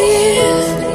this